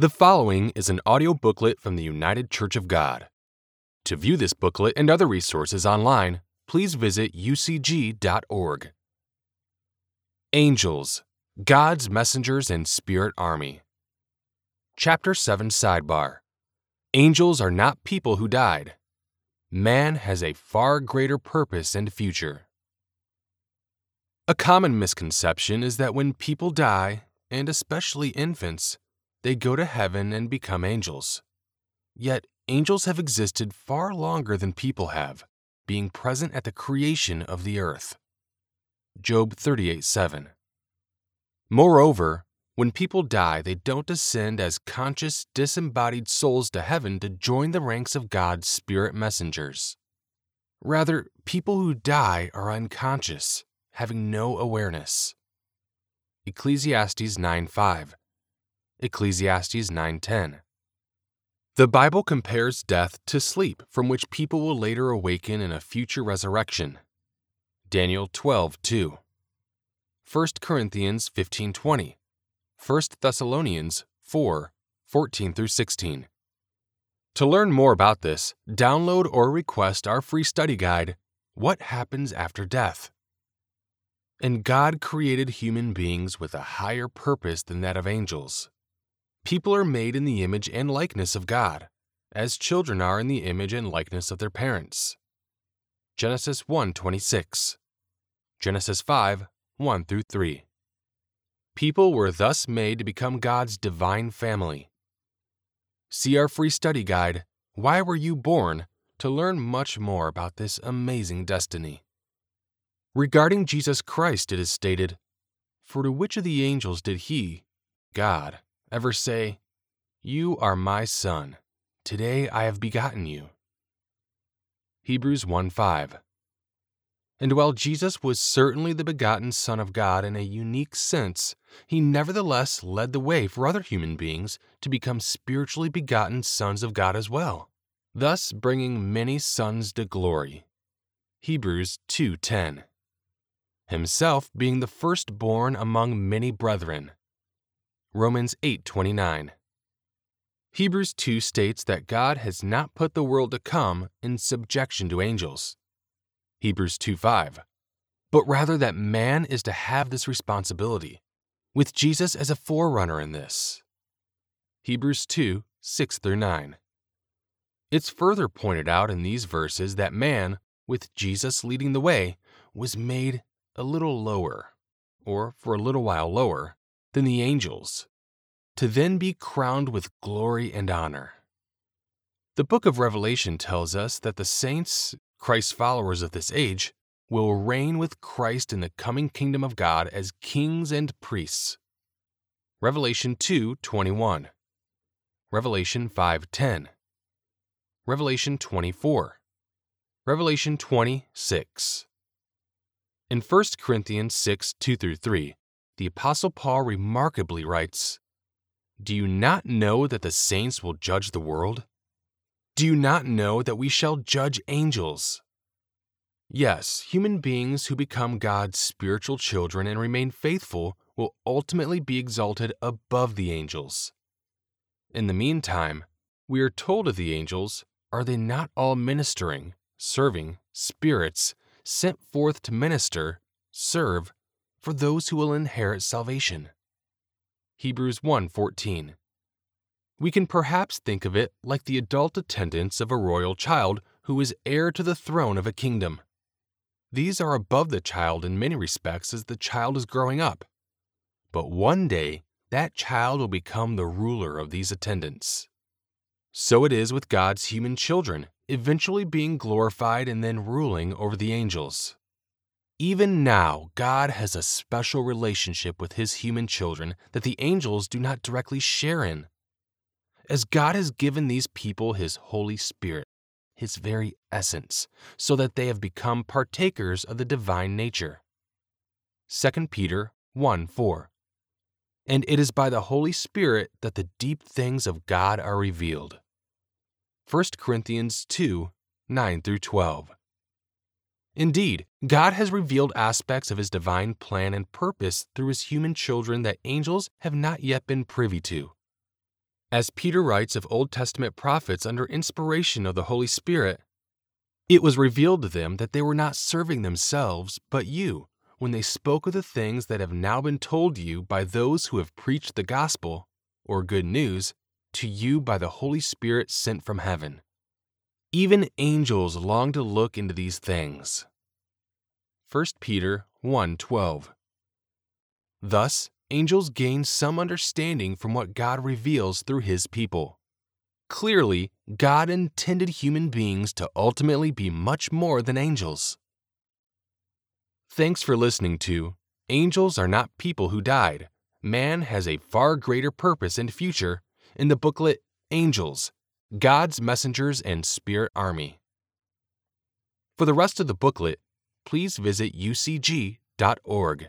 The following is an audio booklet from the United Church of God. To view this booklet and other resources online, please visit ucg.org. Angels, God's Messengers and Spirit Army. Chapter 7 Sidebar Angels are not people who died. Man has a far greater purpose and future. A common misconception is that when people die, and especially infants, they go to heaven and become angels. Yet, angels have existed far longer than people have, being present at the creation of the earth. Job 38 7. Moreover, when people die, they don't descend as conscious, disembodied souls to heaven to join the ranks of God's spirit messengers. Rather, people who die are unconscious, having no awareness. Ecclesiastes 9 5. Ecclesiastes 9:10. The Bible compares death to sleep, from which people will later awaken in a future resurrection. Daniel 12:2. 1 Corinthians 15:20. 1 Thessalonians 4 14 through 16. To learn more about this, download or request our free study guide, What Happens After Death. And God created human beings with a higher purpose than that of angels. People are made in the image and likeness of God, as children are in the image and likeness of their parents. Genesis 1:26. Genesis 5 1 through 3. People were thus made to become God's divine family. See our free study guide, Why Were You Born, to learn much more about this amazing destiny. Regarding Jesus Christ, it is stated, For to which of the angels did he, God, ever say, You are my son, today I have begotten you? Hebrews 1 5. And while Jesus was certainly the begotten Son of God in a unique sense, he nevertheless led the way for other human beings to become spiritually begotten sons of God as well, thus bringing many sons to glory. Hebrews 2:10. Himself being the firstborn among many brethren. Romans 8:29. Hebrews 2 states that God has not put the world to come in subjection to angels. Hebrews 2:5. But rather that man is to have this responsibility, with Jesus as a forerunner in this. Hebrews 2 6 through 9. It's further pointed out in these verses that man, with Jesus leading the way, was made a little lower, or for a little while lower, than the angels, to then be crowned with glory and honor. The book of Revelation tells us that the saints, Christ's followers of this age, will reign with Christ in the coming kingdom of God as kings and priests. Revelation 2:21. Revelation 5:10. Revelation 24. Revelation 26. In 1 Corinthians 6 2 through 3, the Apostle Paul remarkably writes Do you not know that the saints will judge the world? Do you not know that we shall judge angels? Yes, human beings who become God's spiritual children and remain faithful will ultimately be exalted above the angels. In the meantime, we are told of the angels are they not all ministering, serving, spirits, sent forth to minister, serve, for those who will inherit salvation? Hebrews 1:14. We can perhaps think of it like the adult attendants of a royal child who is heir to the throne of a kingdom. These are above the child in many respects as the child is growing up. But one day, that child will become the ruler of these attendants. So it is with God's human children, eventually being glorified and then ruling over the angels. Even now, God has a special relationship with his human children that the angels do not directly share in. As God has given these people his Holy Spirit, his very essence, so that they have become partakers of the divine nature. 2 Peter 1 4. And it is by the Holy Spirit that the deep things of God are revealed. 1 Corinthians 2 9 through 12. Indeed, God has revealed aspects of his divine plan and purpose through his human children that angels have not yet been privy to. As Peter writes of Old Testament prophets under inspiration of the Holy Spirit, it was revealed to them that they were not serving themselves, but you, when they spoke of the things that have now been told you by those who have preached the gospel, or good news, to you by the Holy Spirit sent from heaven. Even angels long to look into these things. 1 Peter 1:12 Thus, angels gain some understanding from what God reveals through his people. Clearly, God intended human beings to ultimately be much more than angels. Thanks for listening to Angels Are Not People Who Died. Man has a far greater purpose and future in the booklet Angels God's Messengers and Spirit Army. For the rest of the booklet, please visit ucg.org.